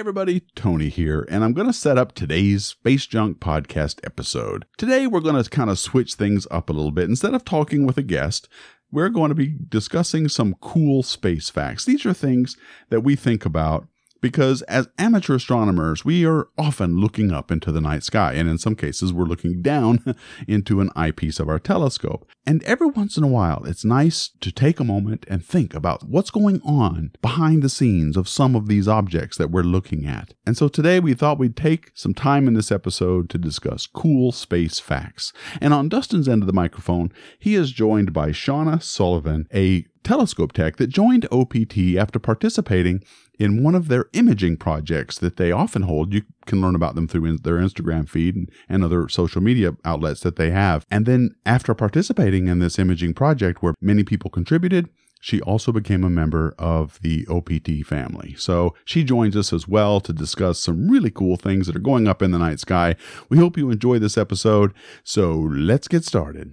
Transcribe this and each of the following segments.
everybody, Tony here, and I'm going to set up today's Space Junk podcast episode. Today, we're going to kind of switch things up a little bit. Instead of talking with a guest, we're going to be discussing some cool space facts. These are things that we think about because as amateur astronomers, we are often looking up into the night sky, and in some cases, we're looking down into an eyepiece of our telescope. And every once in a while, it's nice to take a moment and think about what's going on behind the scenes of some of these objects that we're looking at. And so today, we thought we'd take some time in this episode to discuss cool space facts. And on Dustin's end of the microphone, he is joined by Shawna Sullivan, a telescope tech that joined OPT after participating in one of their imaging projects that they often hold. You can learn about them through their Instagram feed and, other social media outlets that they have. And then after participating in this imaging project where many people contributed, she also became a member of the OPT family. So she joins us as well to discuss some really cool things that are going up in the night sky. We hope you enjoy this episode. So let's get started.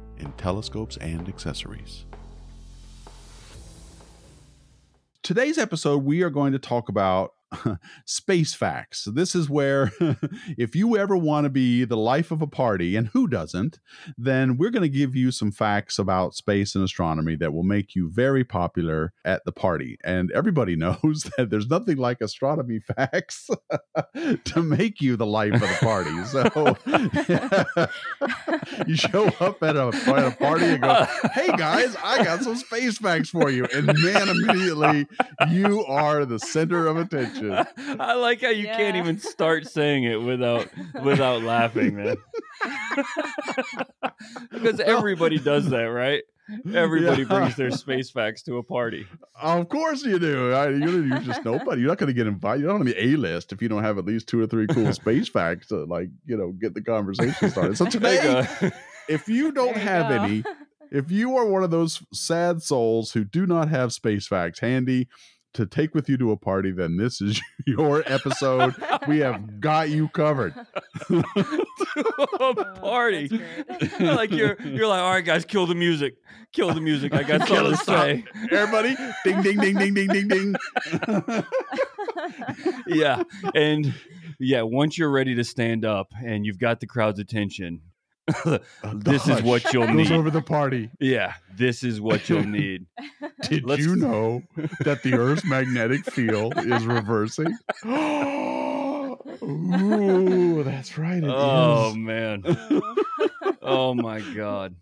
in telescopes and accessories. Today's episode, we are going to talk about space facts. This is where, if you ever want to be the life of a party, and who doesn't, then we're going to give you some facts about space and astronomy that will make you very popular at the party. And everybody knows that there's nothing like astronomy facts to make you the life of the party. So you show up at a, at a party and go, hey guys, I got some space facts for you. And man, immediately you are the center of attention. I like how you yeah. can't even start saying it without without laughing, man. because everybody does that, right? Everybody yeah. brings their space facts to a party. Of course you do. I, you're, you're, just nobody. You're not going to get invited. You don't want to be a list if you don't have at least two or three cool space facts to like you know get the conversation started. So today, if you don't you have go. any, if you are one of those sad souls who do not have space facts handy, to take with you to a party, then this is your episode. we have got you covered. To a oh, party. like you're you're like, all right, guys, kill the music. Kill the music. I got something to say. Everybody, ding ding ding ding ding ding ding. yeah. And yeah, once you're ready to stand up and you've got the crowd's attention, this is what you'll need. over the party. Yeah, this is what you'll need. Did Let's... you know that the Earth's magnetic field is reversing? Ooh, that's right. oh is. man. oh my god.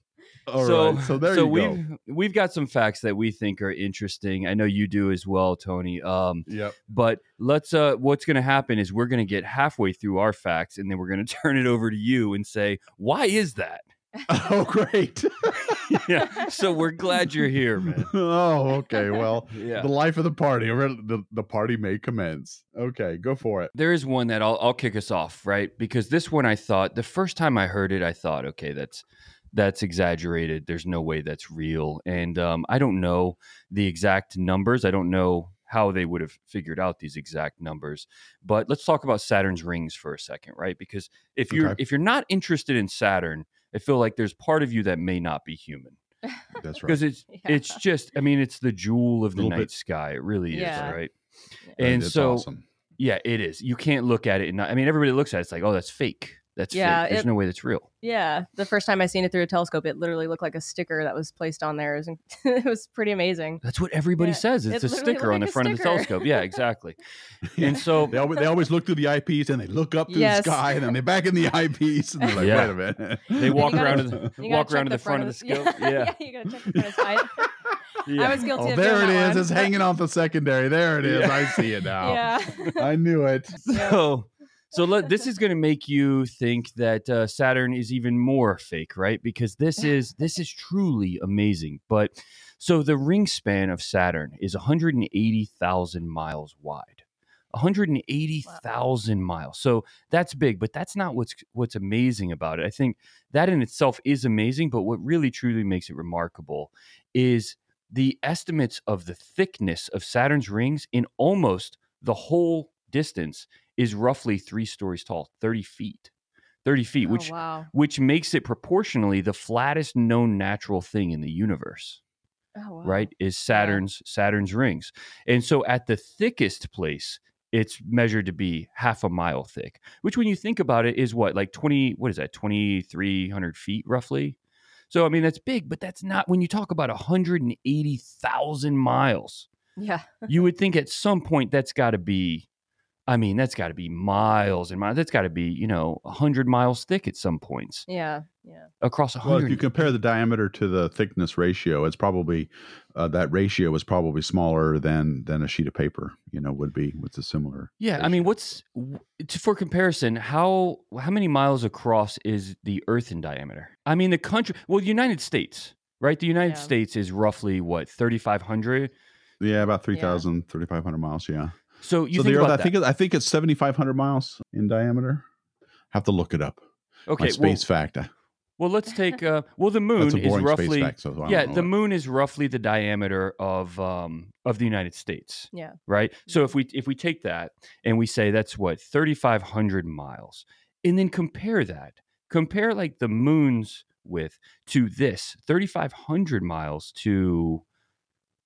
All so, right. so there so you we've, go. We've got some facts that we think are interesting. I know you do as well, Tony. Um, yep. But let's. Uh, what's going to happen is we're going to get halfway through our facts, and then we're going to turn it over to you and say, "Why is that?" oh, great. yeah. So we're glad you're here, man. Oh, okay. Well, yeah. the life of the party, the, the party may commence. Okay, go for it. There is one that I'll, I'll kick us off, right? Because this one I thought, the first time I heard it, I thought, okay, that's that's exaggerated. There's no way that's real. And um, I don't know the exact numbers. I don't know how they would have figured out these exact numbers. But let's talk about Saturn's rings for a second, right? Because if you're okay. if you're not interested in Saturn, I feel like there's part of you that may not be human. That's right. Because it's yeah. it's just I mean it's the jewel of the night bit. sky. It really yeah. is, right? And so awesome. yeah, it is. You can't look at it and not, I mean everybody looks at it, it's like, oh, that's fake. That's yeah, fake. There's it, no way that's real. Yeah, the first time I seen it through a telescope, it literally looked like a sticker that was placed on there. It was, it was pretty amazing. That's what everybody yeah. says. It's, it's a sticker on the front sticker. of the telescope. Yeah, exactly. and so they always, they always look through the eyepiece and they look up to yes. the sky and then they're back in the eyepiece and they're like, yeah. wait a minute. They walk gotta, around to the walk around to the, the front, front of the scope. Yeah, yeah. you gotta check the front of the Yeah. I was guilty oh, there it is. One. It's hanging off the secondary. There it is. Yeah. I see it now. Yeah. I knew it. So so let, this is going to make you think that uh, Saturn is even more fake, right? Because this is this is truly amazing. But so the ring span of Saturn is 180,000 miles wide. 180,000 miles. So that's big, but that's not what's what's amazing about it. I think that in itself is amazing, but what really truly makes it remarkable is the estimates of the thickness of Saturn's rings in almost the whole distance is roughly three stories tall, 30 feet. 30 feet, Oh, which wow. which makes it proportionally the flattest known natural thing in the universe Oh, wow. right is saturn's saturn's rings and so at the thickest place it's measured to be half a mile thick which when you think about it is what like 20 what is that 2300 feet roughly so i mean that's big but that's not when you talk about 180000 miles Yeah. you would think at some point that's got to be i mean that's got to be miles and miles that's got to be you know 100 miles thick at some points Yeah. Yeah. across a Well, if you compare the diameter to the thickness ratio, it's probably uh, that ratio is probably smaller than than a sheet of paper. You know, would be with a similar. Yeah, I mean, what's w- t- for comparison? How how many miles across is the Earth in diameter? I mean, the country. Well, the United States, right? The United Yeah. States is roughly what thirty five hundred. Yeah, about 3,000, 3,500 miles. Yeah. So you so think the Earth, about I think it- I think it's seventy five hundred miles in diameter. Have to look it up. okay, My space well, fact. uh, well, let's take. Uh, well, the moon That's a is roughly. space fact. So yeah, the it. moon is roughly the diameter of um of the United States. Yeah. right? So if we if we take that and we say that's what 3500 miles and then compare that compare like the moon's width to this 3500 miles to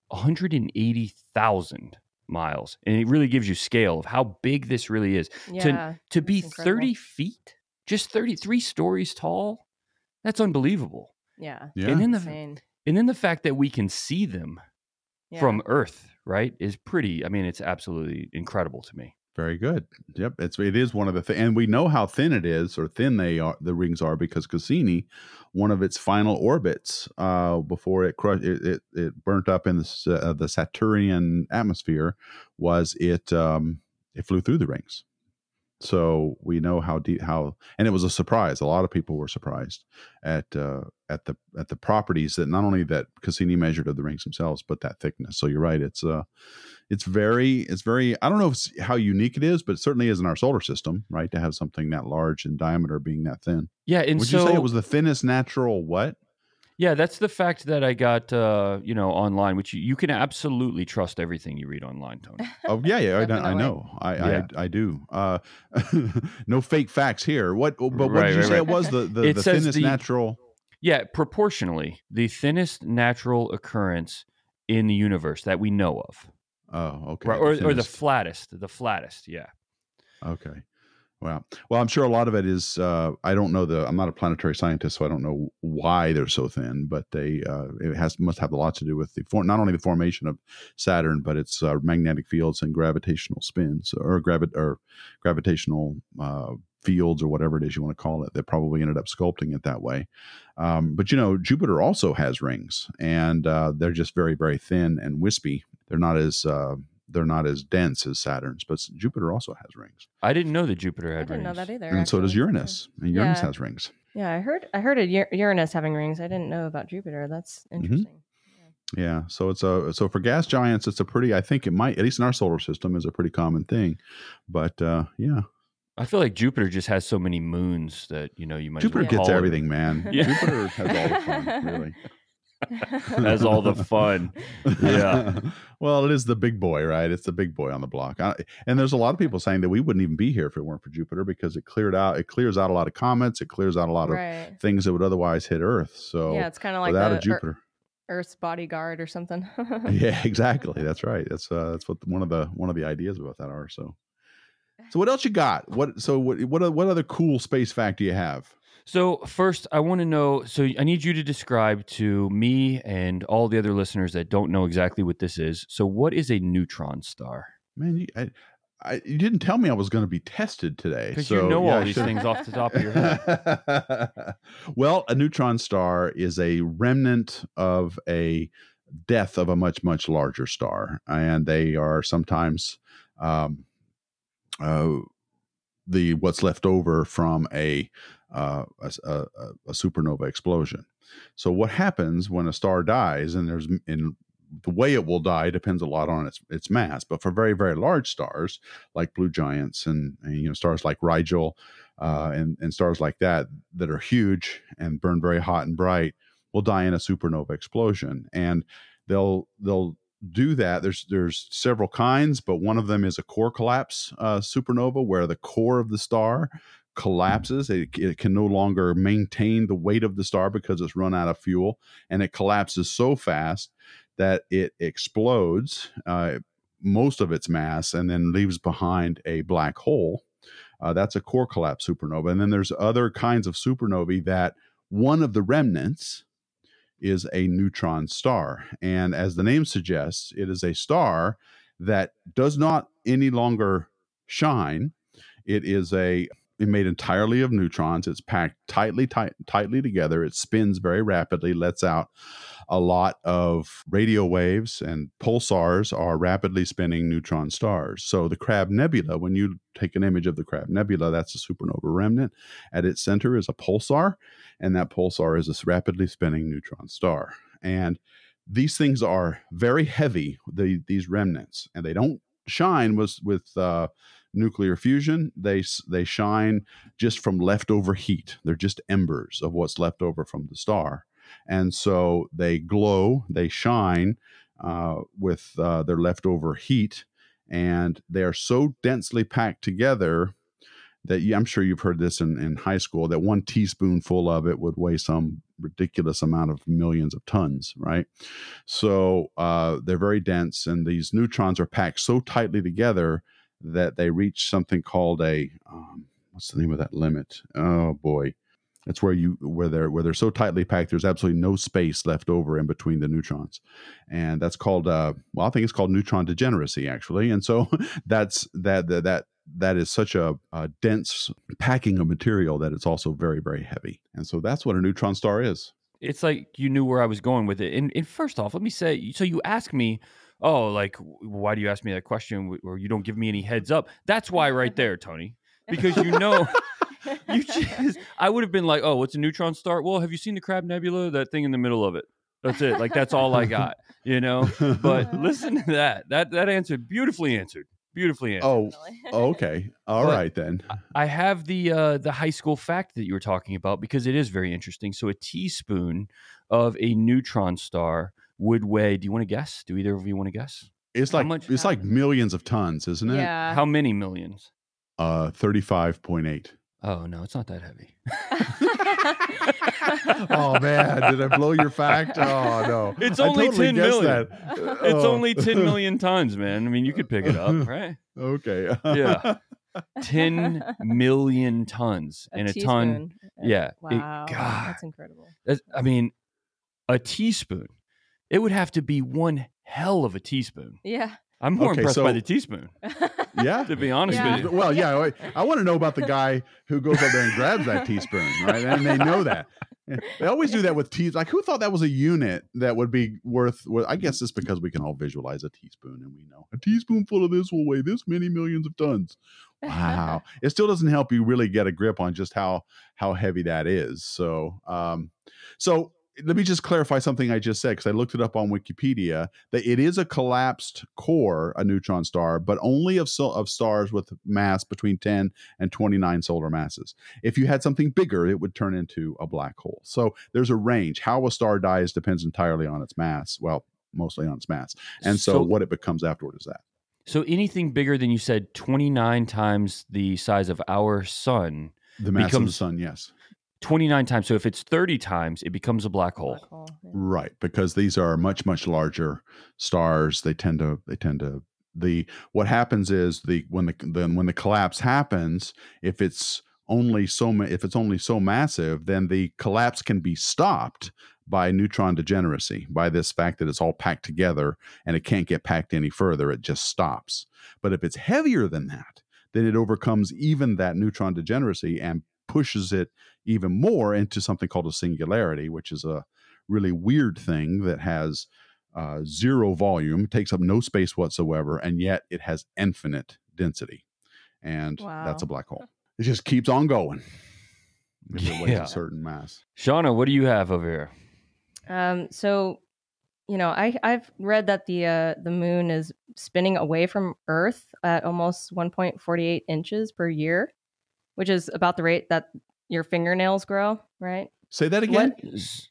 180,000 miles and it really gives you scale of how big this really is Yeah. to be incredible. 30 feet just 33 stories tall that's unbelievable Yeah. Yeah. and then the Insane. and then the fact that we can see them Yeah. from Earth, right, is pretty. I mean, it's absolutely incredible to me. Very good. Yep, it's it is one of the th- and we know how thin it is or thin they are the rings are because Cassini, one of its final orbits uh, before it crushed it, it it burnt up in the uh, the Saturnian atmosphere was it um, it flew through the rings. So we know how deep how and it was a surprise. A lot of people were surprised at uh, at the at the properties that not only that Cassini measured of the rings themselves, but that thickness. So you're right. It's uh it's very it's very i don't know if how unique it is but it certainly is in our solar system right to have something that large in diameter being that thin Yeah, and would so you say it was the thinnest natural what yeah, that's the fact that I got, uh, you know, online, which you, you can absolutely trust everything you read online, Tony. oh yeah yeah i, I know I, Yeah. I i do uh no fake facts here what but what Right, did you right, say right. it was the the, It the says thinnest the- natural yeah, proportionally, the thinnest natural occurrence in the universe that we know of, oh okay right, or, or the flattest, the flattest. Yeah, Okay. Wow. Well, I'm sure a lot of it is. Uh, I don't know the. I'm not a planetary scientist, so I don't know why they're so thin. But they. Uh, it has must have a lot to do with the for, not only the formation of Saturn, but its uh, magnetic fields and gravitational spins, or gravi- or gravitational uh, fields, or whatever it is you want to call it. They probably ended up sculpting it that way. Um, but you know, Jupiter also has rings, and uh, they're just very, very thin and wispy. They're not as. They're not as dense as Saturn's, but Jupiter also has rings I didn't know that Jupiter had I had didn't rings. know that either. and so does Uranus. And Uranus Yeah. has rings. Yeah, I heard. I heard of Uranus having rings. I didn't know about Jupiter. That's Mm-hmm. interesting. Yeah. So it's a so for gas giants, it's a pretty. I think it might at least in our solar system is a pretty common thing. But uh, yeah, I feel like Jupiter just has so many moons that you know you might. Jupiter well gets call it- everything, man. Yeah. Jupiter has all the fun, really. Has all the fun. Yeah. well, it is the big boy, right? It's the big boy on the block. I, and there's a lot of people saying that we wouldn't even be here if it weren't for Jupiter because it cleared out. It clears out a lot of comets. It clears out a lot of right. things that would otherwise hit Earth. So yeah, it's kind of like without the a Jupiter. Ear- Earth's bodyguard or something. yeah exactly that's right that's uh that's what one of the one of the ideas about that are so so what else you got what so what what, what other cool space fact do you have So first, I want to know. So I need you to describe to me and all the other listeners that don't know exactly what this is. So, what is a neutron star? man you, I, I, you didn't tell me i was going to be tested today Because so, you know yeah, all these things off the top of your head. well a neutron star is a remnant of a death of a much much larger star and they are sometimes um, uh, the what's left over from a, uh, a, a, a supernova explosion so what happens when a star dies and there's in the way it will die depends a lot on its its mass. But for very very large stars like blue giants and, and you know stars like Rigel uh, and and stars like that that are huge and burn very hot and bright will die in a supernova explosion. And they'll they'll do that. There's there's several kinds, but one of them is a core collapse uh, supernova where the core of the star collapses. It, it can no longer maintain the weight of the star because it's run out of fuel, and it collapses so fast that it explodes uh, most of its mass and then leaves behind a black hole. Uh, that's a core collapse supernova. And then there's other kinds of supernovae that one of the remnants is a neutron star. And as the name suggests, it is a star that does not any longer shine. It is a made entirely of neutrons. It's packed tightly, tight, tightly together. It spins very rapidly, lets out a lot of radio waves, and pulsars are rapidly spinning neutron stars. So the Crab Nebula, when you take an image of the Crab Nebula, that's a supernova remnant. At its center is a pulsar, and that pulsar is a rapidly spinning neutron star. And these things are very heavy, the, these remnants, and they don't shine with with uh, nuclear fusion. They they shine just from leftover heat. They're just embers of what's left over from the star, and so they glow, they shine uh, with uh, their leftover heat, and they are so densely packed together that you, I'm sure you've heard this in, in high school that one teaspoonful of it would weigh some ridiculous amount of millions of tons, right? So uh, they're very dense, and these neutrons are packed so tightly together that they reach something called a um, what's the name of that limit? Oh boy, that's where you where they're where they're so tightly packed. There's absolutely no space left over in between the neutrons, and that's called uh, well, I think it's called neutron degeneracy actually. And so that's that that that that is such a, a, dense packing of material that it's also very very heavy. And so that's what a neutron star is. It's like you knew where I was going with it. And, and first off, let me say, so you ask me oh, like, why do you ask me that question or you don't give me any heads up? That's why, right there, Tony, because you know. you just, I would have been like, oh, what's a neutron star? Well, have you seen the Crab Nebula? That thing in the middle of it. That's it. Like that's all I got, you know. But listen to that. That that answered beautifully answered. Beautifully answered. Oh, okay. All but right then. I have the uh, the high school fact that you were talking about because it is very interesting. So a teaspoon of a neutron star would weigh. Do you want to guess? Do either of you want to guess? It's like much, it's like millions of tons, isn't it? Yeah. How many millions? Uh, thirty-five point eight. Oh no, it's not that heavy. oh man, did I blow your fact? Oh no, it's only totally ten million. That. It's oh. only ten million tons, man. I mean, you could pick it up, right? Okay. yeah. 10 million tons a and a ton yeah wow it, God, that's incredible that's, i mean a teaspoon it would have to be one hell of a teaspoon. Yeah. I'm more okay, impressed so, by the teaspoon. Yeah. To be honest yeah. with you. Well, yeah. I, I want to know about the guy who goes up there and grabs that teaspoon, right? And they know that. They always do that with teas. Like, who thought that was a unit that would be worth? Well, I guess it's because we can all visualize a teaspoon, and we know a teaspoonful of this will weigh this many millions of tons. Wow! it still doesn't help you really get a grip on just how how heavy that is. So, um, so let me just clarify something I just said because I looked it up on Wikipedia. That it is a collapsed core, a neutron star, but only of of stars with mass between 10 and 29 solar masses. If you had something bigger, it would turn into a black hole. So there's a range. How a star dies depends entirely on its mass. Well, mostly on its mass, and so, so what it becomes afterward is that. So anything bigger than you said, 29 times the size of our sun. The mass becomes, of the sun, yes 29 times. So if it's 30 times, it becomes a black hole. Black hole yeah. Right, because these are much much larger stars. They tend to they tend to the what happens is the when the then when the collapse happens, if it's only so if it's only so massive, then the collapse can be stopped by neutron degeneracy, by this fact that it's all packed together and it can't get packed any further, it just stops. But if it's heavier than that, then it overcomes even that neutron degeneracy and pushes it even more into something called a singularity, which is a really weird thing that has uh, zero volume, takes up no space whatsoever, and yet it has infinite density. And wow. that's a black hole. It just keeps on going. If it yeah. a certain mass. Shawna, what do you have over here? Um, so you know, I I've read that the uh, the moon is spinning away from Earth at almost 1.48 inches per year, which is about the rate that your fingernails grow. Right? Say that again.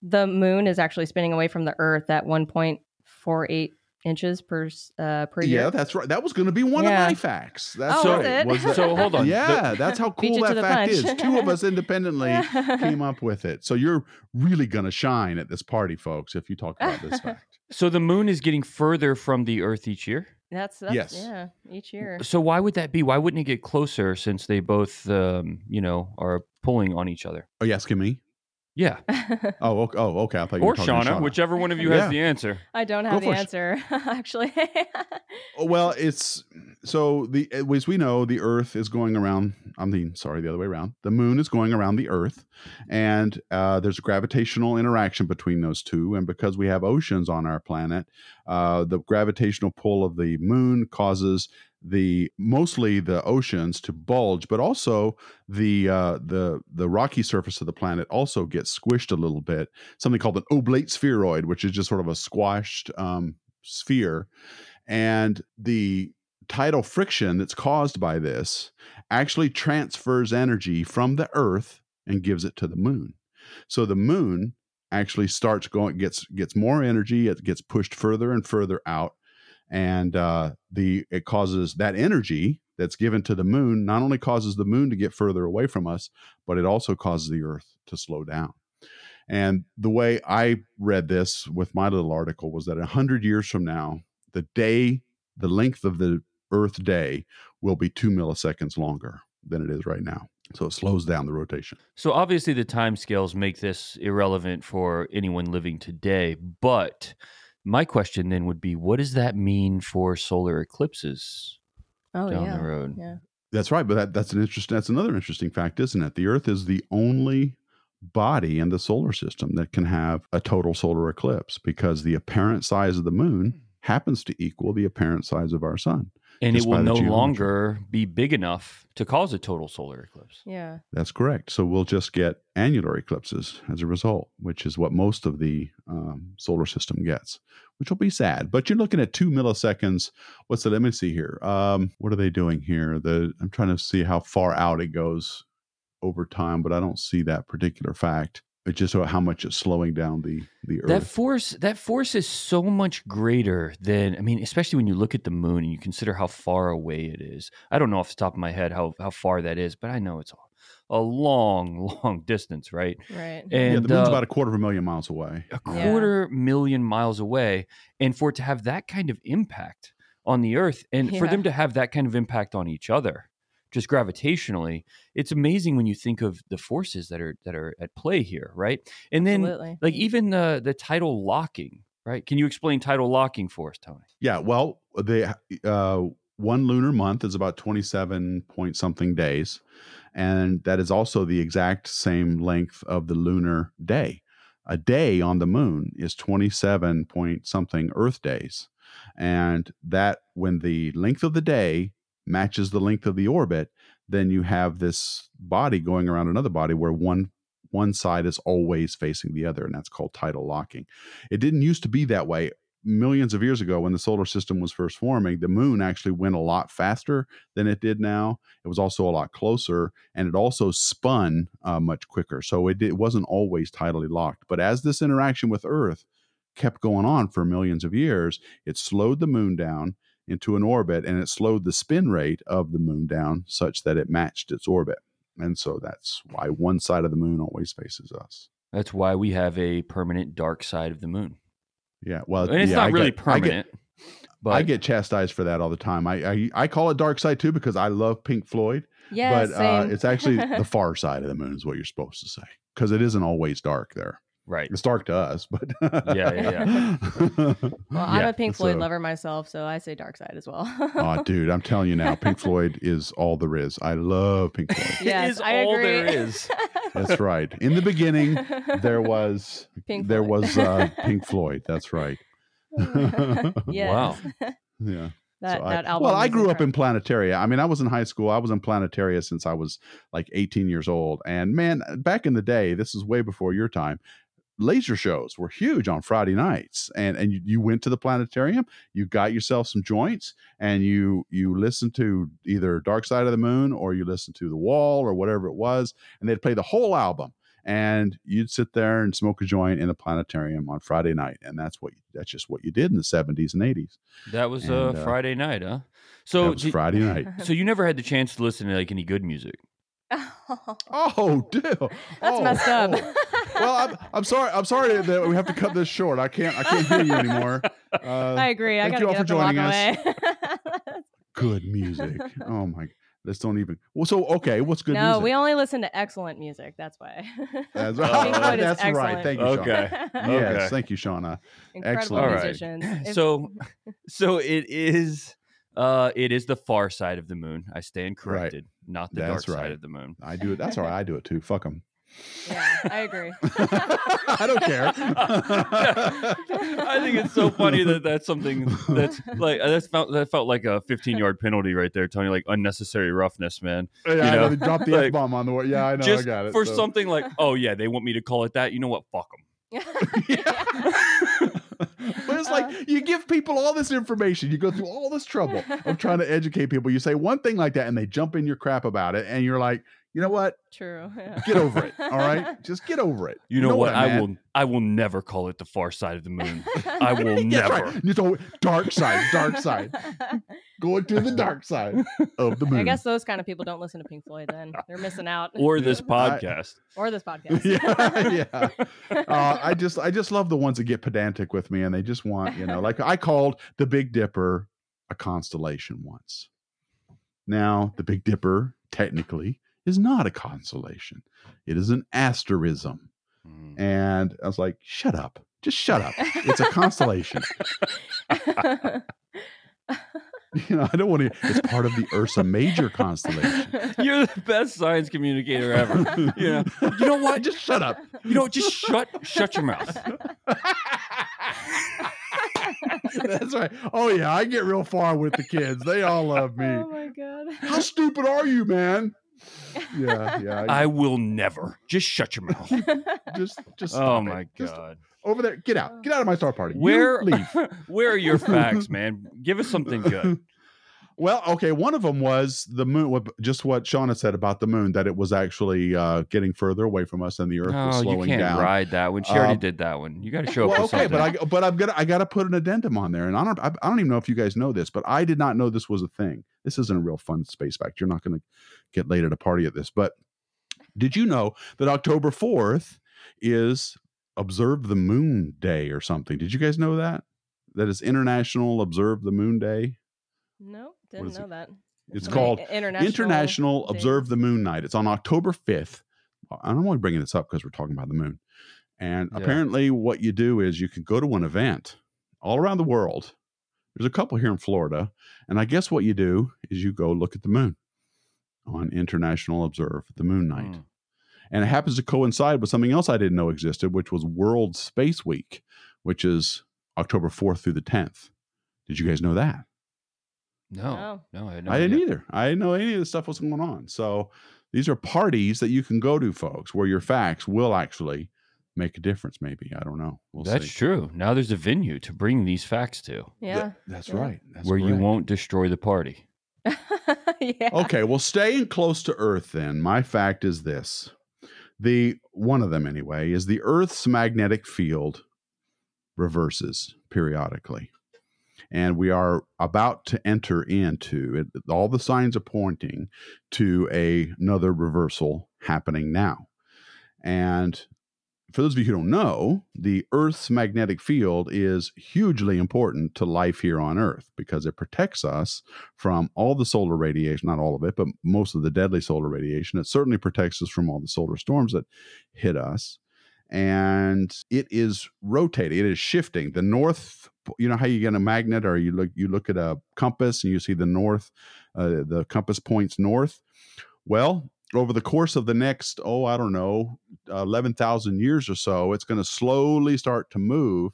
The moon is actually spinning away from the Earth at 1.48 inches per uh, per year. Yeah, that's right. That was going to be one Yeah. of my facts. That's Oh, right. was it? that- So hold on. Yeah, that's how cool that fact punch. is. Two of us independently came up with it. So you're really going to shine at this party, folks, if you talk about this fact. So the moon is getting further from the Earth each year. That's, that's Yes. yeah, each year. So why would that be? Why wouldn't it get closer since they both, um, you know, are pulling on each other? Are you asking me? Yeah, Oh, okay. Oh, okay. I thought you or were talking to Shawna, whichever one of you Yeah. has the answer. I don't Go have the for it. answer actually. Oh, Well, it's so the as we know, the Earth is going around. I mean, sorry, the other way around. The Moon is going around the Earth, and uh, there's a gravitational interaction between those two. And because we have oceans on our planet, uh, the gravitational pull of the Moon causes the mostly the oceans to bulge, but also the uh, the the rocky surface of the planet also gets squished a little bit. Something called an oblate spheroid, which is just sort of a squashed um, sphere and the tidal friction that's caused by this actually transfers energy from the earth and gives it to the moon so the moon actually starts going gets gets more energy it gets pushed further and further out and uh, the it causes that energy that's given to the moon not only causes the moon to get further away from us but it also causes the earth to slow down and the way i read this with my little article was that 100 years from now the day, the length of the Earth day will be two milliseconds longer than it is right now. So it slows down the rotation. So obviously the timescales make this irrelevant for anyone living today. But my question then would be, what does that mean for solar eclipses oh down yeah. the road? Yeah. That's right, but that, that's an interesting. That's another interesting fact, isn't it? The Earth is the only body in the solar system that can have a total solar eclipse because the apparent size of the moon hmm. happens to equal the apparent size of our sun. And it will no geometry. longer be big enough to cause a total solar eclipse. Yeah. That's correct. So we'll just get annular eclipses as a result, which is what most of the um, solar system gets, which will be sad. But you're looking at two milliseconds. What's the? Let me see here. Um, what are they doing here? The I'm trying to see how far out it goes over time, but I don't see that particular fact. It's just how much it's slowing down the the Earth. That force, that force is so much greater than I mean, especially when you look at the moon and you consider how far away it is. I don't know off the top of my head how how far that is, but I know it's a, a long, long distance, right? Right. yeah, And the moon's uh, about a quarter of a million miles away. a Yeah. quarter million miles away, and for it to have that kind of impact on the Earth, and for them to have that kind of impact on each other, just gravitationally, it's amazing when you think of the forces that are that are at play here, right? And then Absolutely. like even the the tidal locking, right? Can you explain tidal locking for us, Tony? Yeah, well, the uh, one lunar month is about 27 point something days. And that is also the exact same length of the lunar day. A day on the moon is 27 point something Earth days. And that, when the length of the day matches the length of the orbit, then you have this body going around another body where one one side is always facing the other and that's called tidal locking. It didn't used to be that way. Millions of years ago when the solar system was first forming the moon actually went a lot faster than it did now. It was also a lot closer and it also spun uh, much quicker. So it, it wasn't always tidally locked. But as this interaction with earth kept going on for millions of years it slowed the moon down into an orbit and it slowed the spin rate of the moon down such that it matched its orbit and so that's why one side of the moon always faces us That's why we have a permanent dark side of the moon. yeah well And it's yeah, not I really get- I get- permanent. but I get chastised for that all the time. I I, I call it dark side too because I love Pink Floyd, yeah. but uh, it's actually the far side of the moon is what you're supposed to say because it isn't always dark there. Right. It's dark to us, but Yeah, yeah, well, I'm a Pink Floyd so- lover myself, so I say Dark Side as well. oh, dude, I'm telling you now, Pink Floyd is all there is. I love Pink Floyd. Yes, it is I all agree. there is. That's right. In the beginning, there was Pink there Floyd. was uh, Pink Floyd. That's right. yes. Wow. Yeah. That, So I- that album. well, I was grew up in. Planetaria. I mean, I was in high school. I was in Planetaria since I was like 18 years old. And man, back in the day, this is way before your time. Laser shows were huge on Friday nights, and and you, you went to the planetarium, you got yourself some joints, and you you listened to either Dark Side of the Moon or you listened to The Wall or whatever it was, and they'd play the whole album, and you'd sit there and smoke a joint in the planetarium on Friday night, and that's what that's just what you did in the seventies and eighties. That was And, uh, uh, Friday night, huh? That So was did- Friday night. so you never had the chance to listen to like any good music. Oh, dude, That's Oh, messed up. oh. Well, I'm, I'm sorry. I'm sorry that we have to cut this short. I can't. I can't hear you anymore. Uh, I agree. I thank gotta you all for up and walk joining away. good music. Oh my. Let's don't even. Well, so okay. What's good no, music? we only listen to excellent music. That's why. That's, Pink Floyd is that's right. excellent. Thank you, Shawna. Okay. Yes, Okay. thank you, Shawna. Incredible Excellent. All right. musicians. If- So so it is uh it is the far side of the moon. I stand corrected, not the That's dark right. side of the moon. I do it. That's all right. I do it too. Fuck them. Yeah, I agree. I don't care. I think it's so funny that that's something that's like uh, that's felt that felt like a 15 yard penalty right there, Tony. Like unnecessary roughness, man. Yeah, I know, know, they dropped the like, f bomb on the word. Yeah, I know. Just I got it. for so- something like, oh yeah, they want me to call it that. You know what? Fuck them. but it's like uh. you give people all this information, you go through all this trouble of trying to educate people. You say one thing like that, and they jump in your crap about it, and you're like, you know what? True. yeah. Get over it. All right, just get over it. You know, what? I will. I will never call it the far side of the moon. I will That's never. right. You know, dark side, dark side, going to the dark side of the moon. I guess those kind of people don't listen to Pink Floyd. Then they're missing out. Or this I- podcast. or this podcast. yeah, yeah. Uh, I just, I just love the ones that get pedantic with me, and they just want, you know, like I called the Big Dipper a constellation once. Now, the Big Dipper technically is not a constellation; it is an asterism. Mm. And I was like, "Shut up! Just shut up! It's a constellation." you know, I don't want to. It's part of the Ursa Major constellation. You're the best science communicator ever. You know, you know what? Just shut up. You know, just shut shut your mouth. That's right. Oh yeah, I get real far with the kids. They all love me. oh my god. How stupid are you, man? Yeah, yeah. I will never. Just shut your mouth. just, just. oh my it. Just god. over there. Get out. Get out of my star party. You Where leave? where are your facts, man? Give us something good. Well, okay. One of them was the moon. Just what Shawna said about the moon, that it was actually uh, getting further away from us, and the Earth was Oh, slowing you can't down. ride that one. She already Um, did that one. You got to show up well, with okay, but I but I'm gonna I got to put an addendum on there, and I don't I, I don't even know if you guys know this, but I did not know this was a thing. This isn't a real fun space fact. You're not going to get late at a party at this, but did you know that October fourth is Observe the Moon Day or something? Did you guys know that? That is International Observe the Moon Day. No, didn't know it? that. It's Many called International, International Observe the Moon Night. It's on October 5th. I'm only bringing this up because we're talking about the moon. And Yeah. apparently, what you do is you can go to an event all around the world. There's a couple here in Florida. And I guess what you do is you go look at the moon on International Observe the Moon Night. Mm. And it happens to coincide with something else I didn't know existed, which was World Space Week, which is October 4th through the 10th. Did you guys know that? No, No. no, I, had no I didn't either. I didn't know any of the stuff was going on. So these are parties that you can go to, folks, where your facts will actually make a difference. Maybe I don't know. We'll That's see. true. Now there's a venue to bring these facts to, Yeah. Th- that's yeah. right. That's where you won't destroy the party. yeah. Okay, well, staying close to Earth. Then my fact is this: the one of them anyway is the Earth's magnetic field reverses periodically. And we are about to enter into it. All the signs are pointing to a, another reversal happening now. And for those of you who don't know, the Earth's magnetic field is hugely important to life here on Earth because it protects us from all the solar radiation, not all of it, but most of the deadly solar radiation. It certainly protects us from all the solar storms that hit us. And it is rotating, it is shifting. The north, you know how you get a magnet or you look you look at a compass and you see the north, uh, the compass points north. Well, over the course of the next, oh, I don't know, 11,000 years or so, it's going to slowly start to move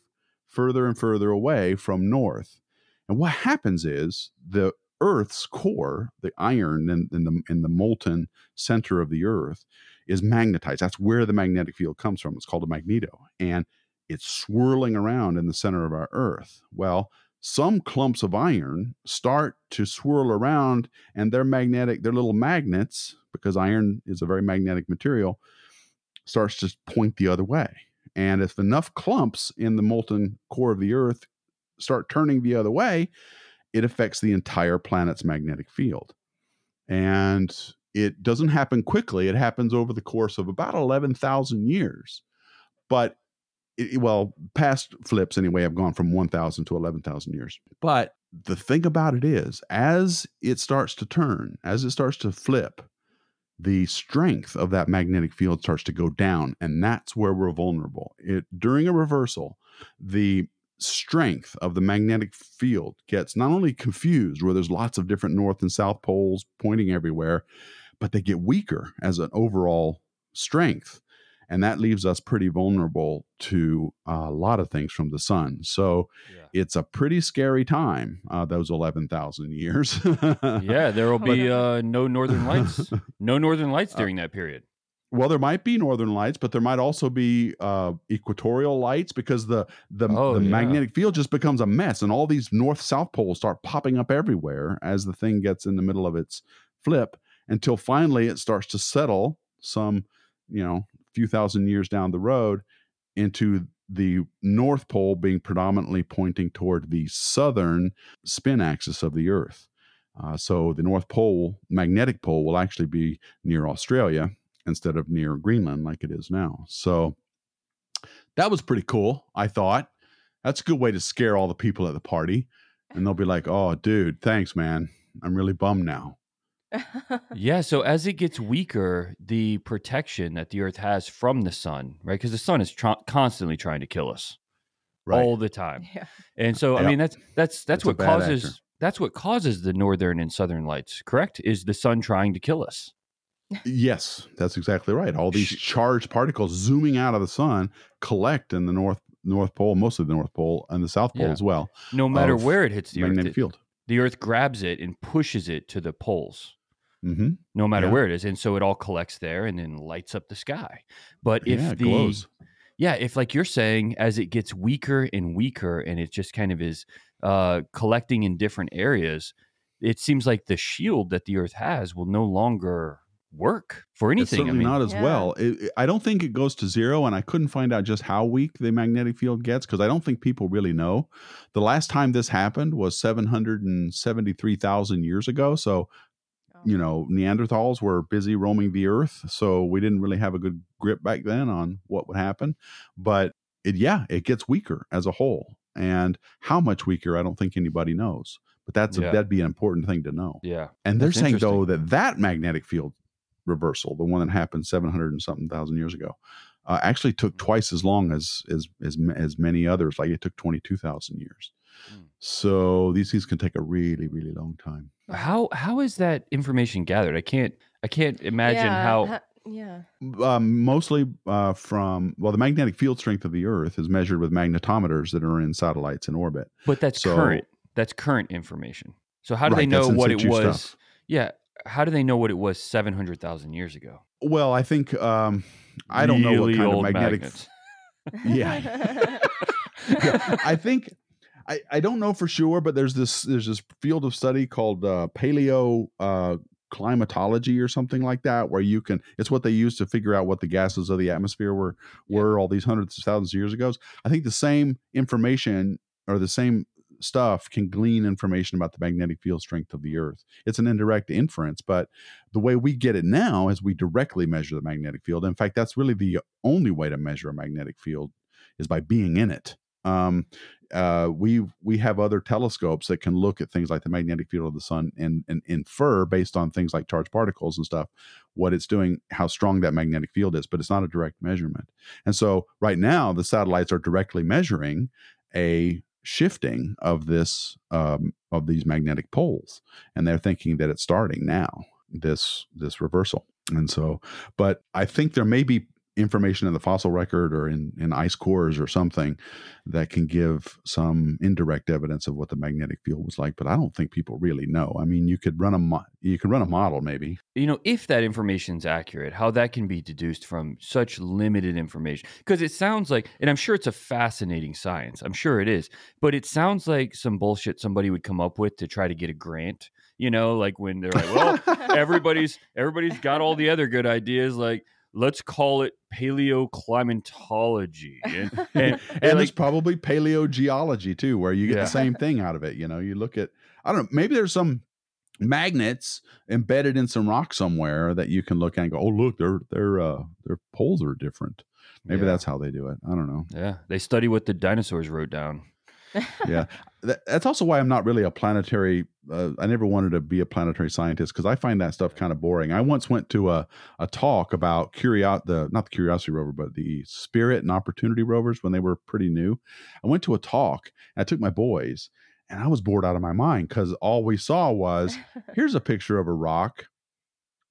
further and further away from north. And what happens is the Earth's core, the iron in, the in the molten center of the Earth, is magnetized. That's where the magnetic field comes from. It's called a magneto, and it's swirling around in the center of our Earth. Well, some clumps of iron start to swirl around, and their magnetic, their little magnets, because iron is a very magnetic material, starts to point the other way. And if enough clumps in the molten core of the Earth start turning the other way, it affects the entire planet's magnetic field. And it doesn't happen quickly, it happens over the course of about 11,000 years. But it, well, past flips anyway have gone from 1,000 to 11,000 years. But the thing about it is, as it starts to turn, as it starts to flip, the strength of that magnetic field starts to go down, and that's where we're vulnerable. It during a reversal, the strength of the magnetic field gets not only confused, where there's lots of different north and south poles pointing everywhere, but they get weaker as an overall strength. And that leaves us pretty vulnerable to a lot of things from the sun. So Yeah. it's a pretty scary time, uh, those 11,000 years. yeah, there will be uh, no northern lights. No northern lights Uh, during that period. Well, there might be northern lights, but there might also be uh, equatorial lights because the the, Oh, the yeah. magnetic field just becomes a mess, and all these north south poles start popping up everywhere as the thing gets in the middle of its flip, until finally it starts to settle some, you know, few thousand years down the road into the north pole being predominantly pointing toward the southern spin axis of the Earth. Uh, so the North Pole, magnetic pole, will actually be near Australia instead of near Greenland like it is now. So that was pretty cool, I thought. That's a good way to scare all the people at the party. And they'll be like, oh, dude, thanks, man. I'm really bummed now. Yeah, so as it gets weaker, the protection that the Earth has from the sun, right? Because the sun is tr- constantly trying to kill us Right. all the time, yeah. and so I mean that's that's that's It's a what causes actor. that's what causes the northern and southern lights. Correct? Is the sun trying to kill us? Yes, that's exactly right. All these charged particles zooming out of the sun collect in the North North Pole, mostly the North Pole, and the South Pole Yeah. as well. No matter where it hits the Earth, magnetic it- field. the Earth grabs it and pushes it to the poles. hmm no matter Yeah. where it is. And so it all collects there and then lights up the sky. But if yeah, the glows. yeah, if like you're saying, as it gets weaker and weaker and it just kind of is uh collecting in different areas, it seems like the shield that the earth has will no longer work for It's anything. I certainly mean, not as Yeah. well. It, it- I don't think it goes to zero, and I couldn't find out just how weak the magnetic field gets because I don't think people really know. The last time this happened was 773,000 years ago. So, oh. you know, Neanderthals were busy roaming the earth. So we didn't really have a good grip back then on what would happen. But it, yeah, it gets weaker as a whole. And how much weaker, I don't think anybody knows. But that's a, that'd be an important thing to know. yeah. And they're That's saying though that that magnetic field reversal, the one that happened 700 and something thousand years ago, uh, actually took Mm. twice as long as as as as many others. Like it took 22,000 years. Mm. So these things can take a really really long time. How how is that information gathered? I can't I can't imagine yeah, how ha- yeah. Um, mostly uh, from well, the magnetic field strength of the Earth is measured with magnetometers that are in satellites in orbit. but that's So- current. That's current information. So how do they know what it was? stuff. Yeah. How do they know what it was 700,000 years ago? Well, I think um, I don't know what Really kind of magnetic. magnets. Yeah. yeah, I think I, I don't know for sure, but there's this there's this field of study called uh, paleo uh, climatology or something like that, where you can it's what they use to figure out what the gases of the atmosphere were were all these hundreds of thousands of years ago. I think the same information or the same stuff can glean information about the magnetic field strength of the earth it's an indirect inference but the way we get it now is we directly measure the magnetic field in fact that's really the only way to measure a magnetic field is by being in it. Um, uh, we we have other telescopes that can look at things like the magnetic field of the sun and, and infer based on things like charged particles and stuff what it's doing, how strong that magnetic field is, but it's not a direct measurement. And so right now the satellites are directly measuring a shifting of this um, of these magnetic poles, and they're thinking that it's starting now this this reversal. And so, but I think there may be information in the fossil record or in, in ice cores or something that can give some indirect evidence of what the magnetic field was like. But I don't think people really know. I mean, you could run a mo- you could run a model maybe. You know, if that information is accurate, how that can be deduced from such limited information. Because it sounds like, and I'm sure it's a fascinating science. I'm sure it is, but it sounds like some bullshit somebody would come up with to try to get a grant. You know, like when they're like, well, everybody's everybody's got all the other good ideas, like let's call it paleoclimatology and, and, and, and there's like probably paleogeology too, where you get Yeah. the same thing out of it. You know, you look at I don't know, maybe there's some magnets embedded in some rock somewhere that you can look at and go, oh look, their their uh their poles are different. Maybe Yeah. that's how they do it. I don't know. yeah they study what the dinosaurs wrote down yeah. That, that's also why i'm not really a planetary uh, i never wanted to be a planetary scientist because i find that stuff kind of boring. I once went to a, a talk about curio the not the curiosity rover but the spirit and opportunity rovers when they were pretty new. I went to a talk and i took my boys and i was bored out of my mind because all we saw was here's a picture of a rock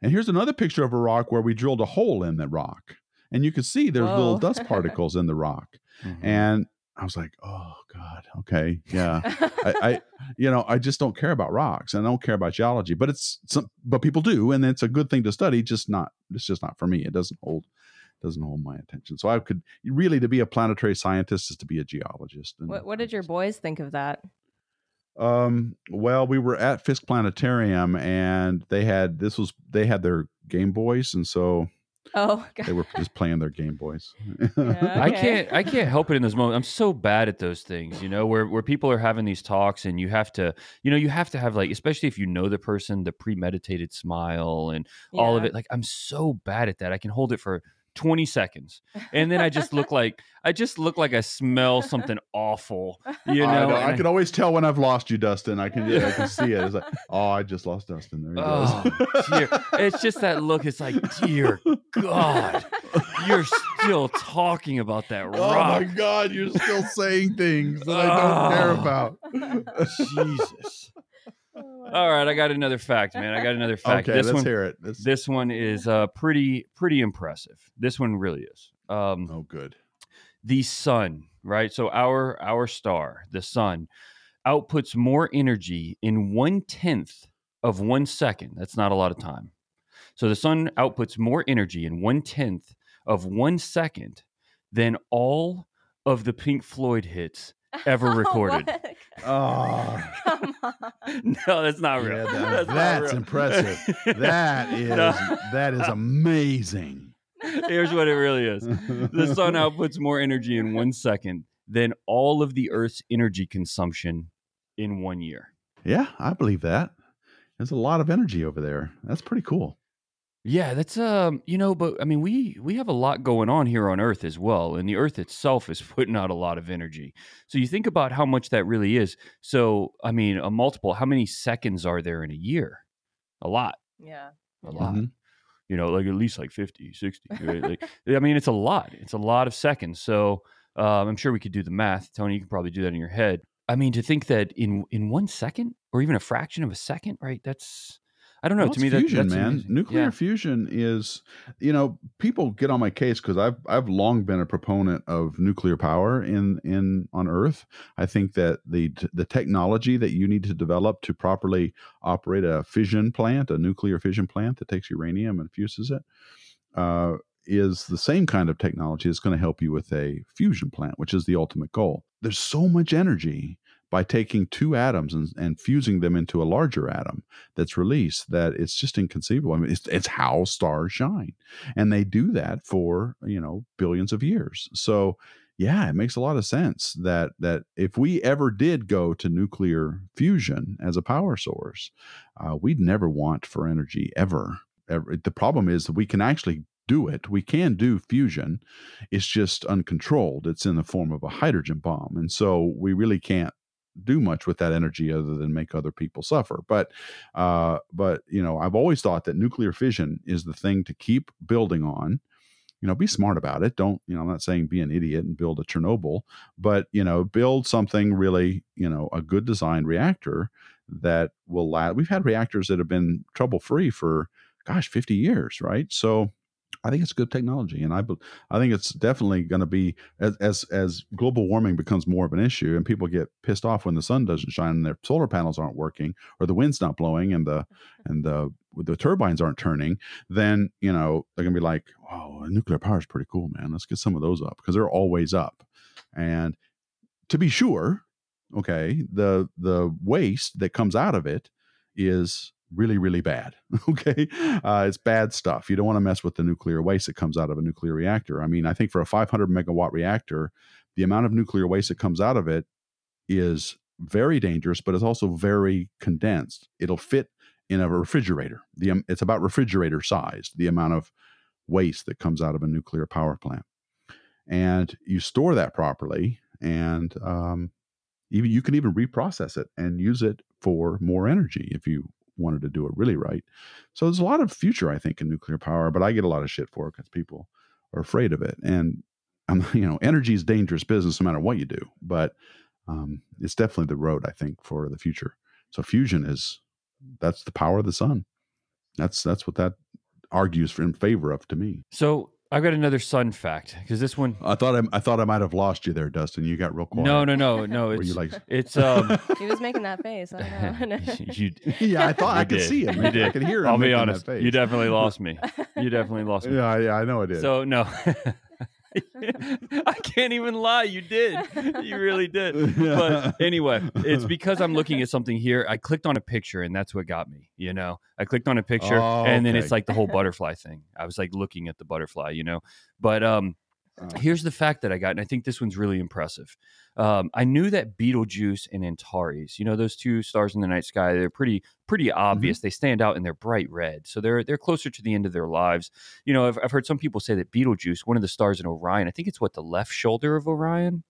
and here's another picture of a rock where we drilled a hole in the rock. And you can see there's little dust particles in the rock. Mhm. and I was like, oh God, okay, yeah. I, I, you know, I just don't care about rocks and I don't care about geology, but it's some, but people do, and it's a good thing to study. Just not, it's just not for me. It doesn't hold, doesn't hold my attention. So I could really to be a planetary scientist is to be a geologist. and what, what did your boys think of that? Um, well, we were at Fisk Planetarium, and they had this was they had their Game Boys, and so Oh, God. they were just playing their Game Boys. Yeah. I can't I can't help it in those moments. I'm so bad at those things, you know, where where people are having these talks and you have to, you know, you have to have like especially if you know the person, the premeditated smile and all of it. Like I'm so bad at that. I can hold it for 20 seconds. And then I just look like I just look like I smell something awful. You I, know, know, I I- can always tell when I've lost you, Dustin. I can, I can see it. It's like, oh, I just lost Dustin. There he Oh. It's just that look. It's like, dear God, you're still talking about that oh my. God, you're still saying things that I don't care Oh. about. Jesus. All right, I got another fact, man. I got another fact. Okay, this let's one, hear it. This, this one is uh, pretty, pretty impressive. This one really is. Um, oh, good. the sun, right? So our our star, the sun, outputs more energy in one tenth of one second. That's not a lot of time. So the sun outputs more energy in one tenth of one second than all of the Pink Floyd hits ever oh, recorded. What? Oh, Come on. no, that's not real. Yeah, that- that's that's real. impressive. that is No. that is amazing. Here's what it really is. the sun outputs more energy in one second than all of the Earth's energy consumption in one year. Yeah, I believe that. There's a lot of energy over there. That's pretty cool. Yeah, that's um, you know, but I mean, we we have a lot going on here on Earth as well, and the Earth itself is putting out a lot of energy. So you think about how much that really is. So I mean, a multiple. How many seconds are there in a year? A lot, Yeah. a lot. Mhm. You know, like at least like 50, 60. Right? like, I mean, it's a lot. It's a lot of seconds. So um, I'm sure we could do the math. Tony, you can probably do that in your head. I mean, to think that in in one second or even a fraction of a second, right? That's I don't know. Well, to me, that, fusion, that's man. amazing. Nuclear Yeah. fusion is, you know, people get on my case because I've I've long been a proponent of nuclear power in in on Earth. I think that the the technology that you need to develop to properly operate a fission plant, a nuclear fission plant that takes uranium and fuses it, uh, is the same kind of technology that's going to help you with a fusion plant, which is the ultimate goal. There's so much energy by taking two atoms and, and fusing them into a larger atom that's released that it's just inconceivable. I mean, it's, it's how stars shine, and they do that for you know billions of years. So, yeah, it makes a lot of sense that that if we ever did go to nuclear fusion as a power source, uh, we'd never want for energy ever. ever. The problem is that we can actually do it. We can do fusion. It's just uncontrolled. It's in the form of a hydrogen bomb, and so we really can't do much with that energy other than make other people suffer. But uh, but you know, I've always thought that nuclear fission is the thing to keep building on. You know, be smart about it. Don't you know? I'm not saying be an idiot and build a Chernobyl, but you know, build something really, you know, a good designed reactor that will last. We've had reactors that have been trouble free for, gosh, 50 years, right? So I think it's good technology, and I I think it's definitely going to be as as as global warming becomes more of an issue, and people get pissed off when the sun doesn't shine and their solar panels aren't working, or the wind's not blowing, and the mm-hmm. and the the turbines aren't turning. Then you know they're going to be like, "Oh, nuclear power is pretty cool, man. Let's get some of those up because they're always up." And to be sure, okay, the the waste that comes out of it is really really bad okay? Uh, it's bad stuff. You don't want to mess with the nuclear waste that comes out of a nuclear reactor. I mean i think for a 500 megawatt reactor the amount of nuclear waste that comes out of it is very dangerous but it's also very condensed. It'll fit in a refrigerator. The um, it's about refrigerator sized the amount of waste that comes out of a nuclear power plant. And you store that properly and um, even you can even reprocess it and use it for more energy if you wanted to do it really right. So there's a lot of future, I think, in nuclear power, but I get a lot of shit for it because people are afraid of it. And I'm, you know, energy is dangerous business no matter what you do, but um, it's definitely the road I think for the future. So fusion is that's the power of the sun. That's that's what that argues for in favor of to me. So I've got another sun fact because this one. I thought I, I thought I might have lost you there, Dustin. You got real quiet. No, no, no, no. Were It's you like? it's um. he was making that face. I don't know. you, yeah, I thought You I could did. see him. You man. I did. could hear him. I'll be making that honest. face. You definitely lost me. You definitely lost me. Yeah, yeah, I know I did. So no. I can't even lie. You did. You really did. But anyway, it's because I'm looking at something here. I clicked on a picture and that's what got me, you know. I clicked on a picture Oh, and then okay. it's like the whole butterfly thing. I was like looking at the butterfly, you know. But um Oh. here's the fact that I got, and I think this one's really impressive. Um, I knew that Betelgeuse and Antares, you know, those two stars in the night sky, they're pretty pretty Mm-hmm. obvious. They stand out and they're bright red, so they're they're closer to the end of their lives. You know, I've, I've heard some people say that Betelgeuse, one of the stars in Orion, I think it's what the left shoulder of Orion.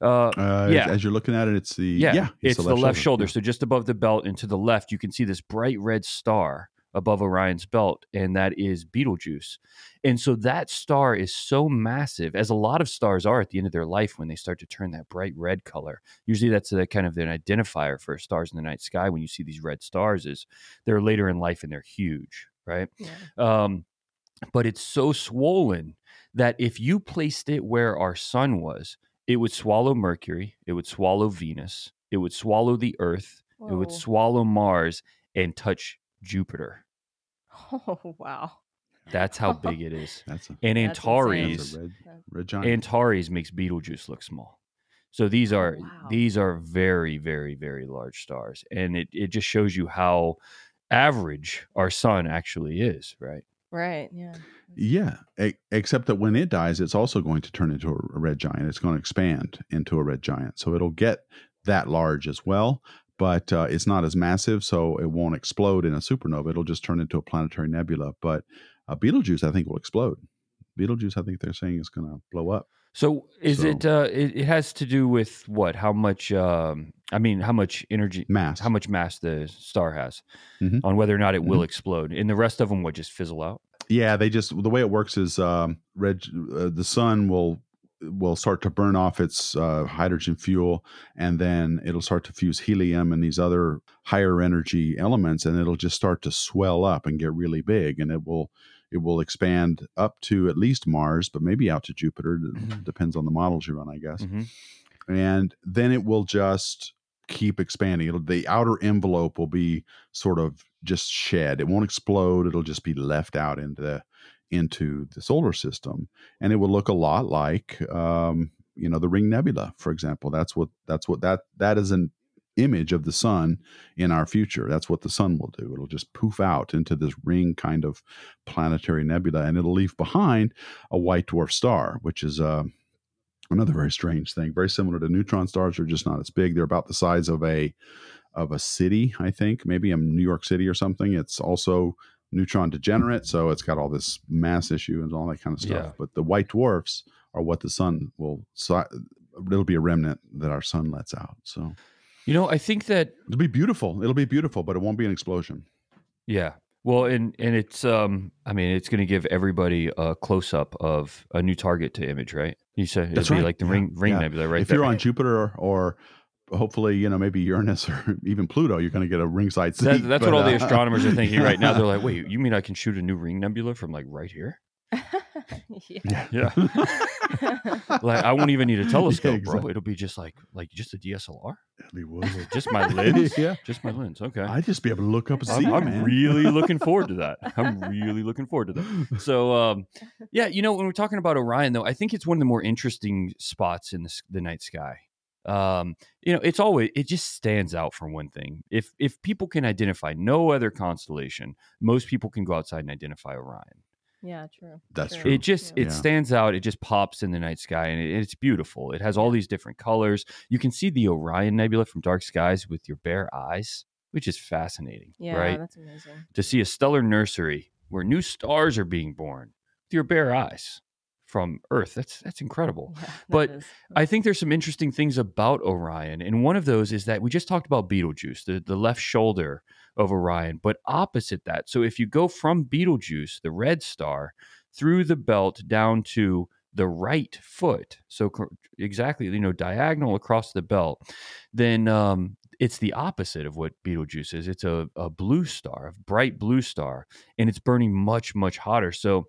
Uh, uh, yeah. as, you're looking at it, it's the yeah, yeah, it's, the left, shoulder. Yeah. So just above the belt and to the left, you can see this bright red star above Orion's belt, and that is Betelgeuse. And so that star is so massive, as a lot of stars are at the end of their life when they start to turn that bright red color. Usually, that's a kind of an identifier for stars in the night sky. When you see these red stars, is they're later in life and they're huge, right? Yeah. Um, but it's so swollen that if you placed it where our sun was, it would swallow Mercury, it would swallow Venus, it would swallow the Earth, it would swallow Mars and touch Jupiter. Oh wow. That's how big it is. That's a, And Antares, that's red, red giant. Antares makes Betelgeuse look small. So these Oh, are wow. these are very very very large stars, and it it just shows you how average our sun actually is, right? Right. Yeah. yeah, e- except that when it dies, it's also going to turn into a a red giant. It's going to expand into a red giant, so it'll get that large as well. But uh, it's not as massive, so it won't explode in a supernova. It'll just turn into a planetary nebula. But uh, Betelgeuse, I think, will explode. Betelgeuse, I think they're saying is going to blow up. So is So- it, uh, it? It has to do with what? How much? Um, I mean, how much energy? Mass. How much mass the star has Mhm. on whether or not it will Mhm. explode, and the rest of them would just fizzle out. Yeah, they just the way it works is um, red. Uh, the sun will will start to burn off its uh, hydrogen fuel, and then it'll start to fuse helium and these other higher energy elements, and it'll just start to swell up and get really big, and it will it will expand up to at least Mars, but maybe out to Jupiter. It Mhm. Depends on the models you run, I guess. Mhm. And then it will just keep expanding. It'll the outer envelope will be sort of just shed. It won't explode. It'll just be left out into the into the solar system, and it will look a lot like um, you know the Ring Nebula, for example. That's what that's what that that is an image of the sun in our future. That's what the sun will do. It'll just poof out into this ring kind of planetary nebula, and it'll leave behind a white dwarf star, which is uh, another very strange thing. Very similar to neutron stars, they're just not as big. They're about the size of a of a city, I think, maybe a New York City or something. It's also neutron degenerate, so it's got all this mass issue and all that kind of stuff. Yeah. But the white dwarfs are what the sun will. So it'll be a remnant that our sun lets out. So You know, I think that it'll be beautiful. It'll be beautiful, but it won't be an explosion. yeah. Well, and and it's um, I mean, it's going to give everybody a close up of a new target to image, right? You said That's it'd be right. like the Yeah. ring ring Yeah. nebula, right? if there. you're on Jupiter or hopefully, you know, maybe Uranus or even Pluto, you're going to get a ringside seat. That, that's but, what all the uh, astronomers are thinking right now. They're like, wait, you mean I can shoot a new ring nebula from like right here? yeah. Yeah. like I won't even need a telescope, bro. exactly. It'll be just like like just a DSLR, He just my lens, yeah. just my lens. Okay. I'd just be able to look up and see. I'm, it, I'm man. really looking forward to that. I'm really looking forward to that. So, um, yeah, you know, when we're talking about Orion, though, I think it's one of the more interesting spots in the, the night sky. Um, you know, it's always it just stands out for one thing. If if people can identify no other constellation, most people can go outside and identify Orion. Yeah, true. That's true. true. It just Yeah. it stands out. It just pops in the night sky, and it, it's beautiful. It has all these different colors. You can see the Orion Nebula from dark skies with your bare eyes, which is fascinating. Yeah, right? that's amazing. to see a stellar nursery where new stars are being born with your bare eyes from Earth. That's that's incredible. Yeah, that But is- I think there's some interesting things about Orion, and one of those is that we just talked about Betelgeuse, the, the left shoulder of Orion, but opposite that. So if you go from Betelgeuse, the red star, through the belt down to the right foot, so cor- exactly you know diagonal across the belt, then um, it's the opposite of what Betelgeuse is. It's a, a blue star, a bright blue star, and it's burning much much hotter. So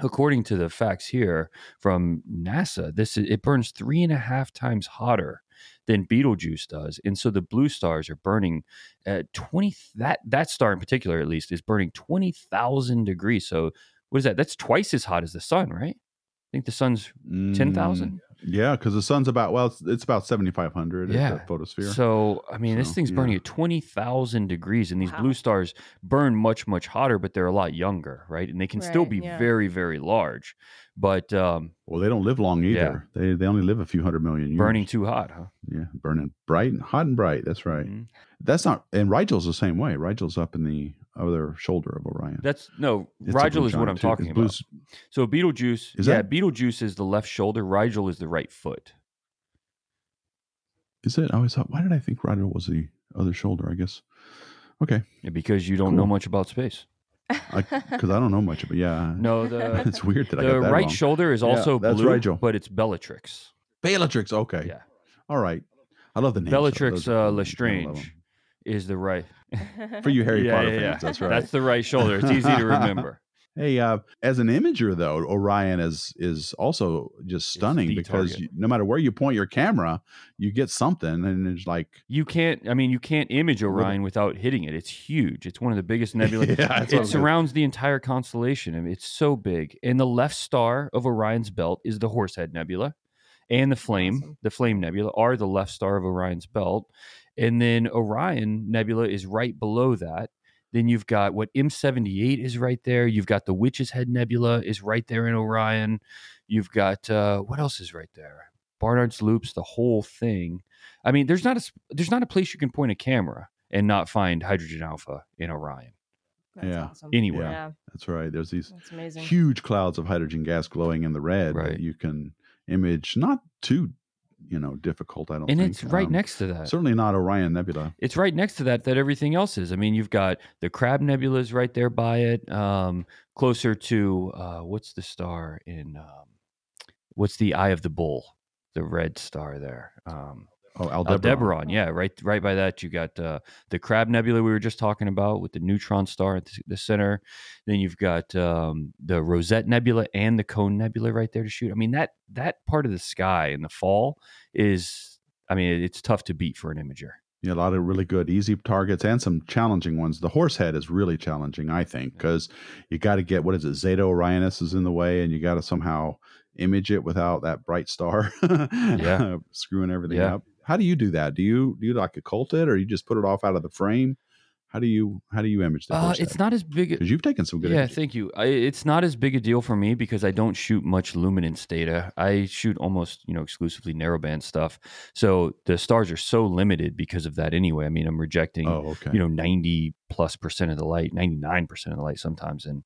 according to the facts here from NASA, this is, it burns three and a half times hotter than Betelgeuse does, and so the blue stars are burning at twenty. That that star in particular, at least, is burning twenty thousand degrees. So what is that? That's twice as hot as the sun, right? I think the sun's 10,000? Mm, Yeah, because the sun's about well, it's, it's about seventy five hundred. Yeah. the photosphere. So I mean, this So, thing's burning yeah. at twenty thousand degrees, and these Wow. blue stars burn much much hotter, but they're a lot younger, right? And they can still be yeah. very very large, but um, well, they don't live long either. They they only live a few hundred million years. burning too hot, huh? Yeah, burning bright and hot and bright. That's right. Mhm. That's not. And Rigel's the same way. Rigel's up in the other shoulder of Orion. That's no It's Rigel is what I'm too. talking about. So Betelgeuse, Is yeah, that- Betelgeuse is the left shoulder. Rigel is the right foot. Is it? I always thought. Why did I think Rigel was the other shoulder? I guess. Okay, Yeah, because you don't know much about space. because I, don't know much, but yeah. No, the it's weird that I the got that right wrong. shoulder is also that's blue, Rigel. but it's Bellatrix. Bellatrix. Okay. Yeah, All right. I love the name. Bellatrix uh, Lestrange is the right. For you Harry Yeah, Potter yeah, fans, yeah. that's right. That's the right shoulder. It's easy to remember. Hey, uh, as an imager though, Orion is is also just stunning because you, no matter where you point your camera, you get something, and it's like You can't. I mean, you can't image Orion without hitting it. It's huge. It's one of the biggest nebulae. Yeah, it I'm surrounds the entire constellation. I mean, it's so big. And the left star of Orion's belt is the Horsehead Nebula, and the Flame, Awesome. the Flame Nebula, are the left star of Orion's belt. And then Orion Nebula is right below that. Then you've got what M78 is right there. You've got the Witch's Head Nebula is right there in Orion. You've got uh, what else is right there? Barnard's Loops, the whole thing. I mean, there's not a s- there's not a place you can point a camera and not find hydrogen alpha in Orion. That's Yeah. awesome. Anywhere. Yeah, that's right. There's these huge clouds of hydrogen gas glowing in the red Right. that you can image. Not too, you know, difficult. I don't and think. it's right Um, next to that. Certainly not Orion Nebula. it's right next to that that everything else is. I mean, you've got the Crab Nebula is right there by it, um, closer to uh, what's the star in um, what's the Eye of the Bull, the red star there. Um, Oh, Aldebaran. Aldebaran, yeah, right, right by that. You got uh, the Crab Nebula we were just talking about with the neutron star at the, center. Then you've got um, the Rosette Nebula and the Cone Nebula right there to shoot. I mean that that part of the sky in the fall is, I mean, it's tough to beat for an imager. Yeah, a lot of really good easy targets and some challenging ones. The horse head is really challenging, I think, because you got to get what is it? Zeta Orionis is in the way, and you got to somehow image it without that bright star. Yeah. screwing everything Yeah. up. How do you do that? Do you do you like occult it, or you just put it off out of the frame? How do you how do you image that? Uh, it's not as big. because you've taken some good. yeah, images. thank you. I, it's not as big a deal for me because I don't shoot much luminance data. I shoot almost, you know, exclusively narrowband stuff. So the stars are so limited because of that anyway. I mean, I'm rejecting, Oh, okay. you know, 90 plus percent of the light, 99% of the light sometimes. And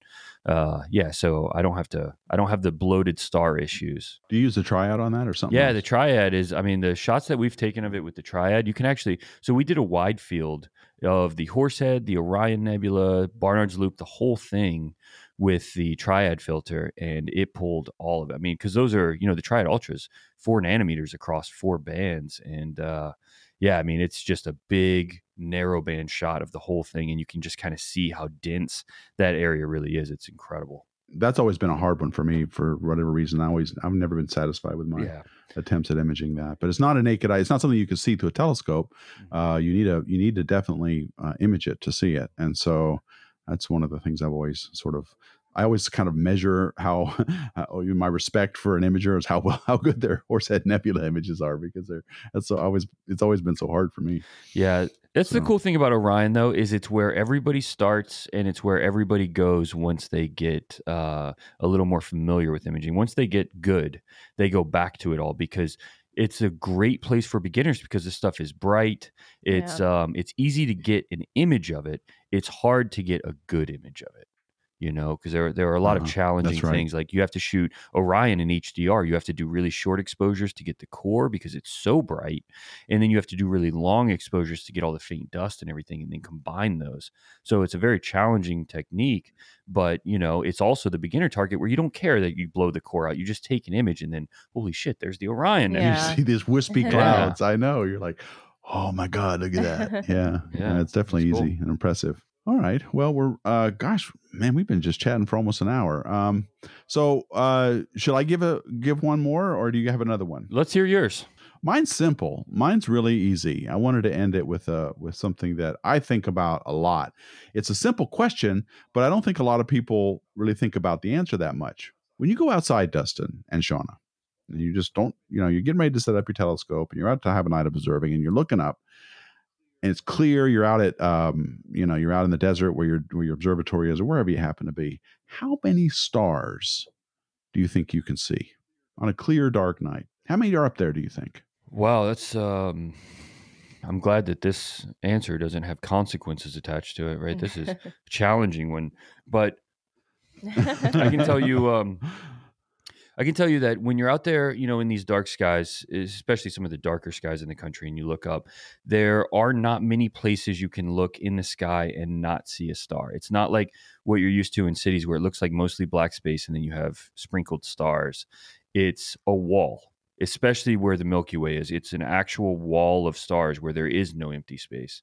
uh, yeah, so I don't have to, I don't have the bloated star issues. do you use the triad on that or something? Yeah, else? the triad is. I mean, the shots that we've taken of it with the triad, you can actually. So we did a wide field of the Horsehead, the Orion Nebula, Barnard's Loop, the whole thing with the triad filter, and it pulled all of it. I mean, because those are you know the triad ultras, four nanometers across four bands, and uh, yeah, I mean it's just a big narrow band shot of the whole thing, and you can just kind of see how dense that area really is. It's incredible. That's always been a hard one for me for whatever reason. I always I've never been satisfied with my Yeah. attempts at imaging that. But it's not a naked eye. It's not something you can see through a telescope. Mm-hmm. Uh, you need a you need to definitely uh, image it to see it. And so that's one of the things I've always sort of I always kind of measure how, how my respect for an imager is how well how good their Horsehead Nebula images are because they're that's so always it's always been so hard for me. Yeah, that's the cool thing about Orion, though, is it's where everybody starts and it's where everybody goes once they get uh, a little more familiar with imaging. Once they get good, they go back to it all because it's a great place for beginners because this stuff is bright. It's um, it's easy to get an image of it. It's hard to get a good image of it. You know, because there there are a lot Uh-huh, of challenging right. things. Like you have to shoot Orion in HDR. You have to do really short exposures to get the core because it's so bright and then you have to do really long exposures to get all the faint dust and everything and then combine those so it's a very challenging technique but you know it's also the beginner target where you don't care that you blow the core out you just take an image and then holy shit there's the orion Yeah. You see these wispy Yeah. clouds. I know. You're like, oh my God, look at that. Yeah. Yeah, yeah, it's definitely it's cool. easy and impressive. All right. Well, we're uh gosh, man, we've been just chatting for almost an hour. Um so uh should I give a give one more or do you have another one? let's hear yours Mine's simple. Mine's really easy. I wanted to end it with uh with something that I think about a lot. It's a simple question, but I don't think a lot of people really think about the answer that much. When you go outside, Dustin and Shawna, and you just don't, you know, you're getting ready to set up your telescope and you're out to have a night of observing and you're looking up and it's clear you're out at um, you know, you're out in the desert where your where your observatory is or wherever you happen to be. How many stars do you think you can see on a clear dark night? How many are up there do you think? wow that's um i'm glad that this answer doesn't have consequences attached to it right this is challenging one but I can tell you, um, I can tell you that when you're out there, you know, in these dark skies, especially some of the darker skies in the country, and you look up, there are not many places you can look in the sky and not see a star. It's not like what you're used to in cities where it looks like mostly black space and then you have sprinkled stars. It's a wall, especially where the Milky Way is. It's an actual wall of stars where there is no empty space.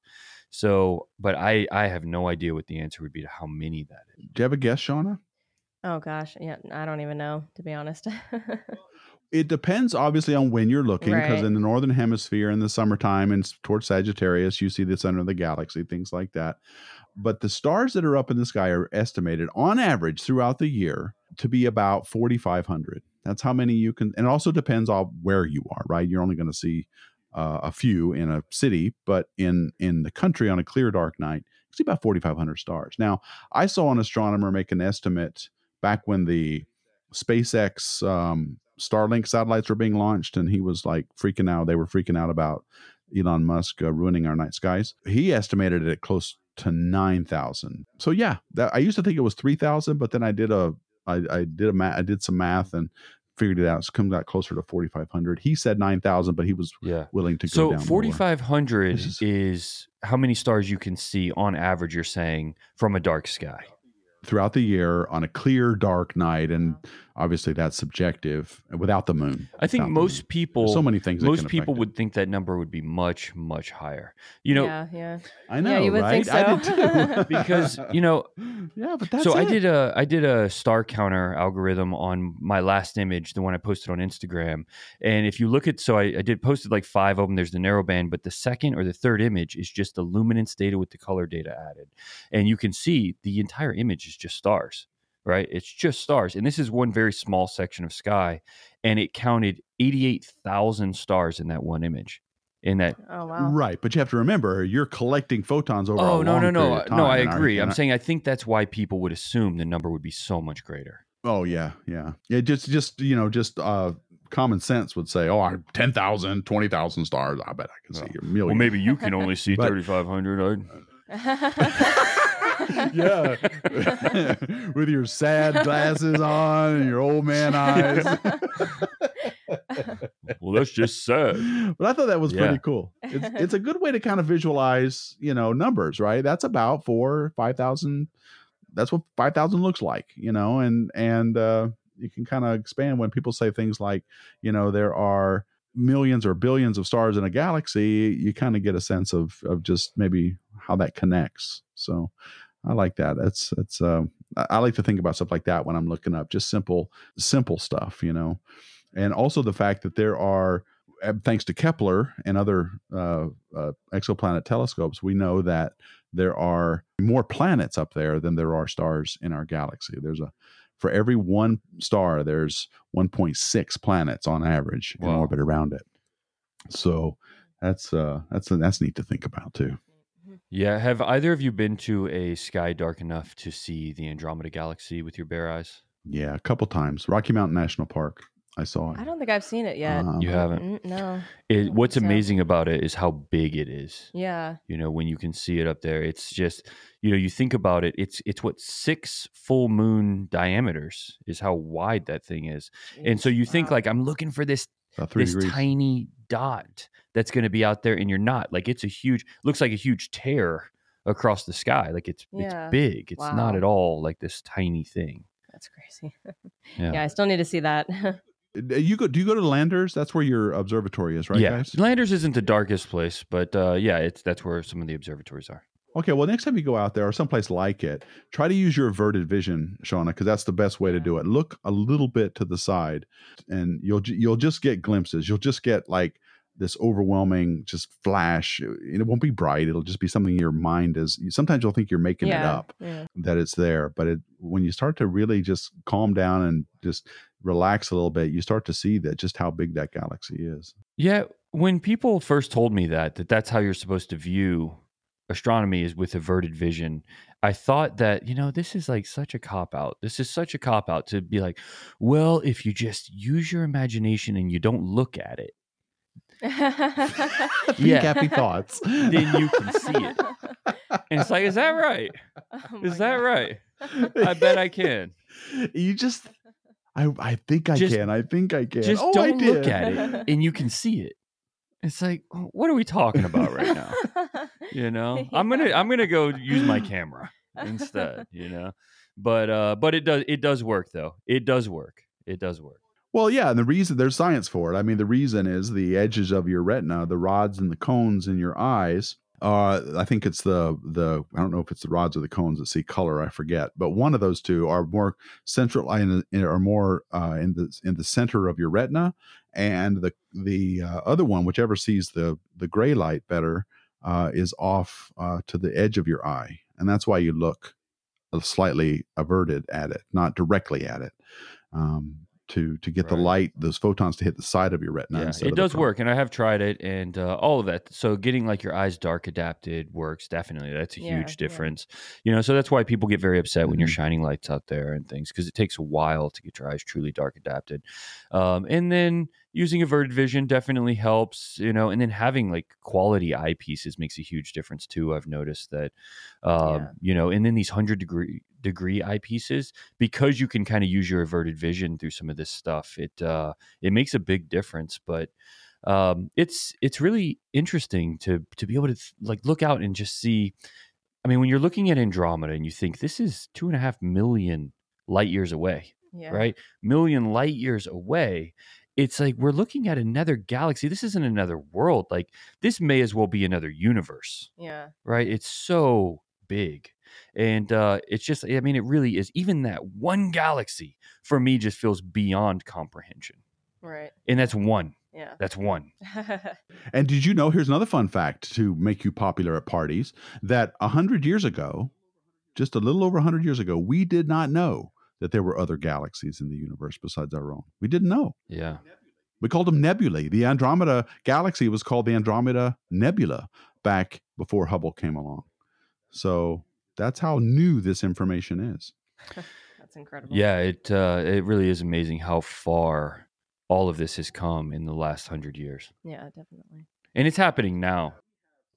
So, but I, I have no idea what the answer would be to how many that is. Do you have a guess, Shawna? Oh gosh, yeah, I don't even know to be honest. It depends, obviously, on when you're looking, because Right. in the northern hemisphere in the summertime and towards Sagittarius, you see the center of the galaxy, things like that. But the stars that are up in the sky are estimated, on average, throughout the year, to be about 4,500. That's how many you can, and it also depends on where you are, right? You're only going to see uh, a few in a city, but in in the country on a clear dark night, you see about 4,500 stars. Now, I saw an astronomer make an estimate back when the SpaceX um, Starlink satellites were being launched, and he was like freaking out. They were freaking out about Elon Musk uh, ruining our night skies. He estimated it at close to nine thousand. So yeah, that, I used to think it was three thousand, but then I did a I, I did a ma- I did some math and figured it out. It's come got closer to forty five hundred. He said nine thousand, but he was Yeah. willing to go So down. lower. 4,500 is- is, how many stars you can see on average, you're saying, from a dark sky. Throughout the year on a clear dark night, and obviously that's subjective without the moon. I think most moon. people, There's so many things. most can affect people it. would think that number would be much, much higher. You know, yeah, yeah. I know, Yeah, you would right? think I did so. too. because, you know, yeah, but that's so I did a I did a star counter algorithm on my last image, the one I posted on Instagram. And if you look at so I, I did posted like five of them. There's the narrow band, but the second or the third image is just the luminance data with the color data added, and you can see the entire image is just stars. Right, it's just stars, and this is one very small section of sky, and it counted eighty-eight thousand stars in that one image. In that Oh wow. Right, but you have to remember you're collecting photons over. Oh a no long no no period no! I and agree. I'm and saying I think that's why people would assume the number would be so much greater. Oh yeah, yeah, yeah. Just just you know just uh common sense would say, oh, I 10,000, 20,000 stars. I bet I can see a million. Well, maybe you can only see But- 3,500. yeah, with your sad glasses on and your old man eyes. Well, that's just sad. but I thought that was Yeah. pretty cool. It's it's a good way to kind of visualize, you know, numbers, right? That's about four, five thousand. That's what five thousand looks like, you know, and and uh, you can kind of expand when people say things like, you know, there are millions or billions of stars in a galaxy. You kind of get a sense of of just maybe how that connects. So I like that. That's that's. Uh, I, like to think about stuff like that when I'm looking up just simple, simple stuff, you know, and also the fact that there are, uh, thanks to Kepler and other uh, uh, exoplanet telescopes, we know that there are more planets up there than there are stars in our galaxy. There's a for every one star, there's 1.6 planets on average in orbit around it. So that's uh that's that's neat to think about too. Yeah. Have either of you been to a sky dark enough to see the Andromeda Galaxy with your bare eyes? Yeah, a couple times. Rocky Mountain National Park, I saw it. I don't think I've seen it yet. Um, You haven't. Mm, no. It, what's so. amazing about it is how big it is. Yeah. You know, when you can see it up there, it's just you know you think about it. It's it's what six full moon diameters is how wide that thing is, and so Jeez, you think like I'm looking for this about three this degrees. tiny dot that's going to be out there, and you're not. Like it's a huge looks like a huge tear across the sky. Like it's Yeah. it's big. It's not at all like this tiny thing. That's crazy. Yeah. yeah, I still need to see that. Uh, You go? Do you go to Landers? That's where your observatory is, right, yeah, guys? Landers isn't the darkest place, but uh, yeah, it's that's where some of the observatories are. Okay, well, next time you go out there or someplace like it, try to use your averted vision, Shawna, because that's the best way to do it. Look a little bit to the side, and you'll you'll just get glimpses. You'll just get like this overwhelming just flash. Uh, and it won't be bright. It'll just be something your mind is. Sometimes you'll think you're making it up yeah. that it's there, but it when you start to really just calm down and just relax a little bit, you start to see that just how big that galaxy is. Yeah, when people first told me that that that's how you're supposed to view astronomy is with averted vision, I thought that, you know, this is like such a cop out. This is such a cop out to be like, well, if you just use your imagination and you don't look at it, Yeah. happy thoughts. then you can see it. And it's like, is that right? Oh Is that God. right? I bet I can. You just, I, I think I Just- can. I think I can. Just oh, don't look at it and you can see it. It's like, what are we talking about right now? you know i'm gonna i'm gonna go use my camera instead you know but uh but it does it does work though it does work it does work Well, yeah, and the reason there's science for it. I mean, the reason is the edges of your retina, the rods and the cones in your eyes. Uh, I think it's the the I don't know if it's the rods or the cones that see color. I forget, but one of those two are more central in, in- are more uh, in the in the center of your retina, and the the uh, other one, whichever sees the the gray light better, uh, is off uh, to the edge of your eye, and that's why you look slightly averted at it, not directly at it. Um, to to get the light, those photons to hit the side of your retina. yeah it does work and i have tried it and uh, all of that so getting like your eyes dark adapted works definitely that's a Yeah, huge yeah. difference you know so that's why people get very upset when you're Mhm. shining lights out there and things because it takes a while to get your eyes truly dark adapted um, and then using averted vision definitely helps you know and then having like quality eyepieces makes a huge difference too i've noticed that um, Yeah. you know and then these 100 degree degree eyepieces because you can kind of use your averted vision through some of this stuff it uh it makes a big difference but um it's it's really interesting to to be able to th- like look out and just see i mean when you're looking at andromeda and you think this is two and a half million light years away yeah. right million light years away it's like we're looking at another galaxy this isn't another world like this may as well be another universe Yeah. right it's so big and uh it's just i mean it really is even that one galaxy for me just feels beyond comprehension Right. and that's one Yeah. that's one And did you know? Here's another fun fact to make you popular at parties. That a hundred years ago, just a little over a hundred years ago, we did not know that there were other galaxies in the universe besides our own. We didn't know. yeah We called them nebulae. The Andromeda galaxy was called the Andromeda Nebula back before Hubble came along. So that's how new this information is. That's incredible. yeah it uh it really is amazing how far all of this has come in the last hundred years Yeah, definitely. and it's happening now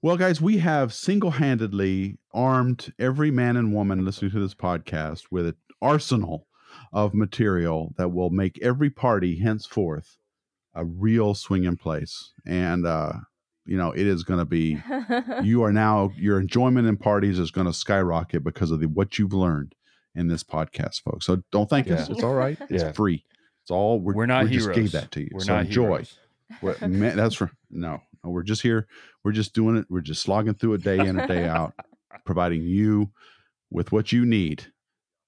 Well, guys, we have single handedly armed every man and woman listening to this podcast with an arsenal of material that will make every party henceforth a real swinging place. And, uh, you know, it is going to be, you are now, your enjoyment in parties is going to skyrocket because of the, what you've learned in this podcast, folks. So don't thank us. It's all right. It's Yeah. free. It's all, we're, we're not we heroes just gave that to you. we're so not enjoy. We're- man, that's for no, no. We're just here. We're just doing it. We're just slogging through it day in and day out, providing you with what you need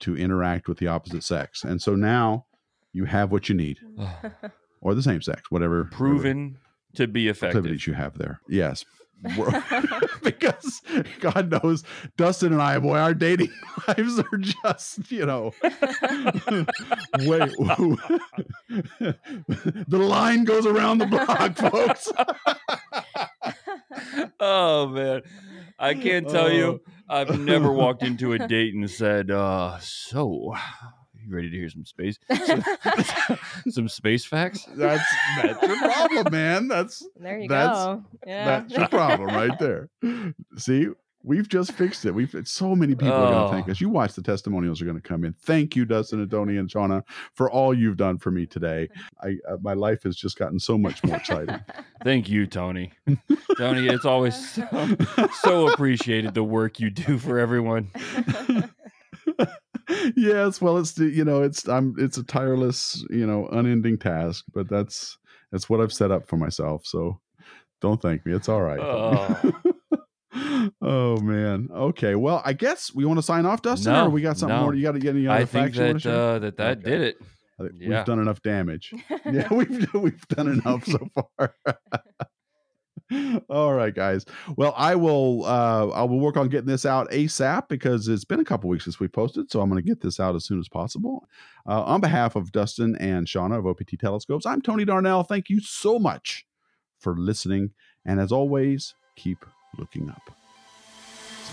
to interact with the opposite sex. And so now you have what you need, or the same sex, whatever whatever Proven to be effective. activities you have there. Yes. Because God knows Dustin and I, boy, our dating lives are just, you know, wait. the line goes around the block, folks. oh man, I can't tell you. I've never walked into a date and said, uh, "So, you ready to hear some space, some, some space facts?" That's that's your problem, man. That's there you That's- go. Yeah. that's your problem right there. See, we've just fixed it. We've so many people are going to thank Oh. us. You watch the testimonials are going to come in. Thank you, Dustin and Tony and Shawna, for all you've done for me today. I uh, my life has just gotten so much more exciting. Thank you, Tony. Tony, it's always so, so appreciated the work you do for everyone. Yes, well, it's the you know it's I'm it's a tireless you know unending task, but that's that's what I've set up for myself. So don't thank me. It's all right. oh man. Okay. Well, I guess we want to sign off, Dustin, No, or we got something no. more. You got to get any other I think you wanna that uh, that that Okay. did it. I think yeah. We've done enough damage. yeah, we've we've done enough so far. All right, guys. Well, I will uh I will work on getting this out ASAP because it's been a couple weeks since we posted, so I'm going to get this out as soon as possible. Uh, on behalf of Dustin and Shawna of OPT Telescopes, I'm Tony Darnell. Thank you so much for listening, and as always, keep looking up.